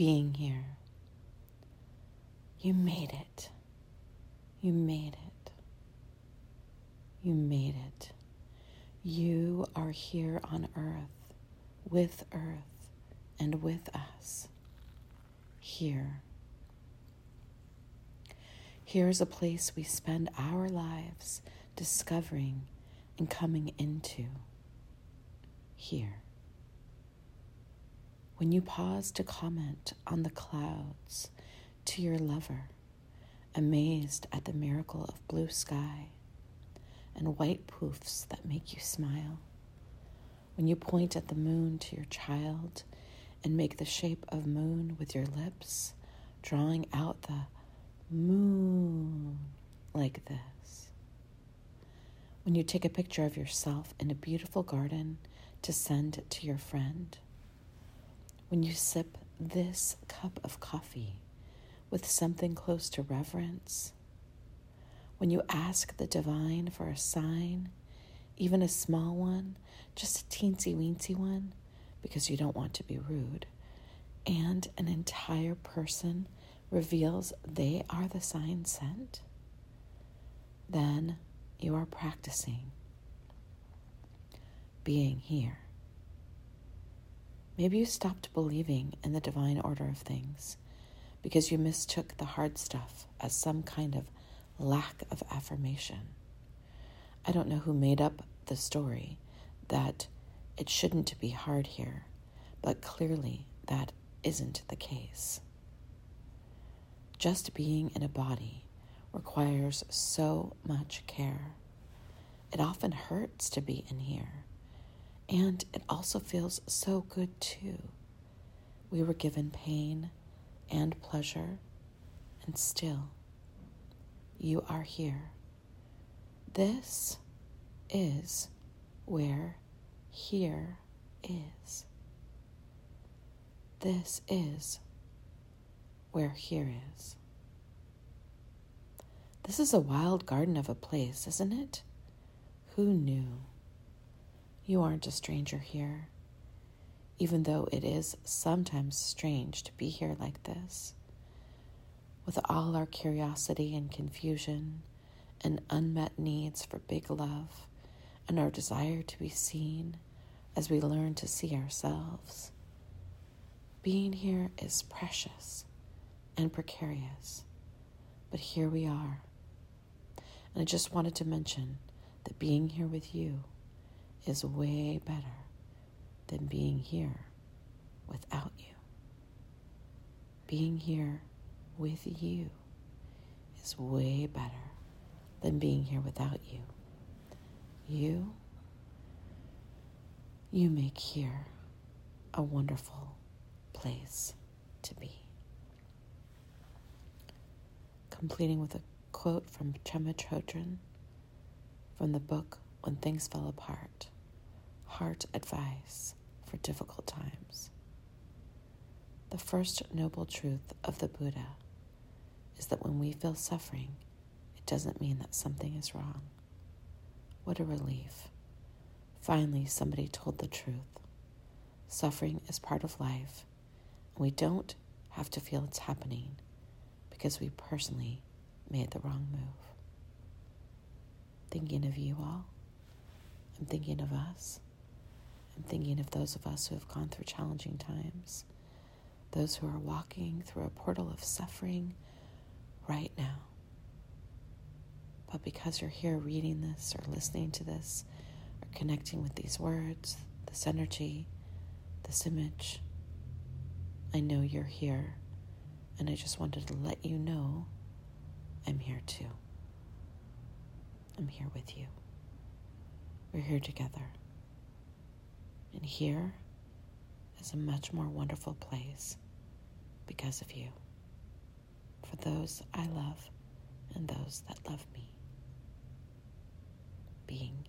being here. You made it. You made it. You made it. You are here on earth, with earth, and with us. Here. Here is a place we spend our lives discovering and coming into. Here. When you pause to comment on the clouds to your lover, amazed at the miracle of blue sky and white poofs that make you smile. When you point at the moon to your child and make the shape of moon with your lips, drawing out the moon like this. When you take a picture of yourself in a beautiful garden to send to your friend when you sip this cup of coffee with something close to reverence, when you ask the divine for a sign, even a small one, just a teensy weensy one, because you don't want to be rude, and an entire person reveals they are the sign sent, then you are practicing being here. Maybe you stopped believing in the divine order of things because you mistook the hard stuff as some kind of lack of affirmation. I don't know who made up the story that it shouldn't be hard here, but clearly that isn't the case. Just being in a body requires so much care. It often hurts to be in here. And it also feels so good too. We were given pain and pleasure, and still, you are here. This is where here is. This is where here is. This is a wild garden of a place, isn't it? Who knew? You aren't a stranger here, even though it is sometimes strange to be here like this. With all our curiosity and confusion, and unmet needs for big love, and our desire to be seen as we learn to see ourselves. Being here is precious and precarious, but here we are. And I just wanted to mention that being here with you is way better than being here without you. Being here with you is way better than being here without you. You, you make here a wonderful place to be. Completing with a quote from Pema Chodron from the book When Things Fell Apart heart advice for difficult times. The first noble truth of the Buddha is that when we feel suffering, it doesn't mean that something is wrong. What a relief. Finally, somebody told the truth. Suffering is part of life, and we don't have to feel it's happening because we personally made the wrong move. Thinking of you all, I'm thinking of us. I'm thinking of those of us who have gone through challenging times, those who are walking through a portal of suffering right now. But because you're here reading this or listening to this or connecting with these words, this energy, this image, I know you're here. And I just wanted to let you know I'm here too. I'm here with you. We're here together. And here is a much more wonderful place because of you. For those I love and those that love me. Being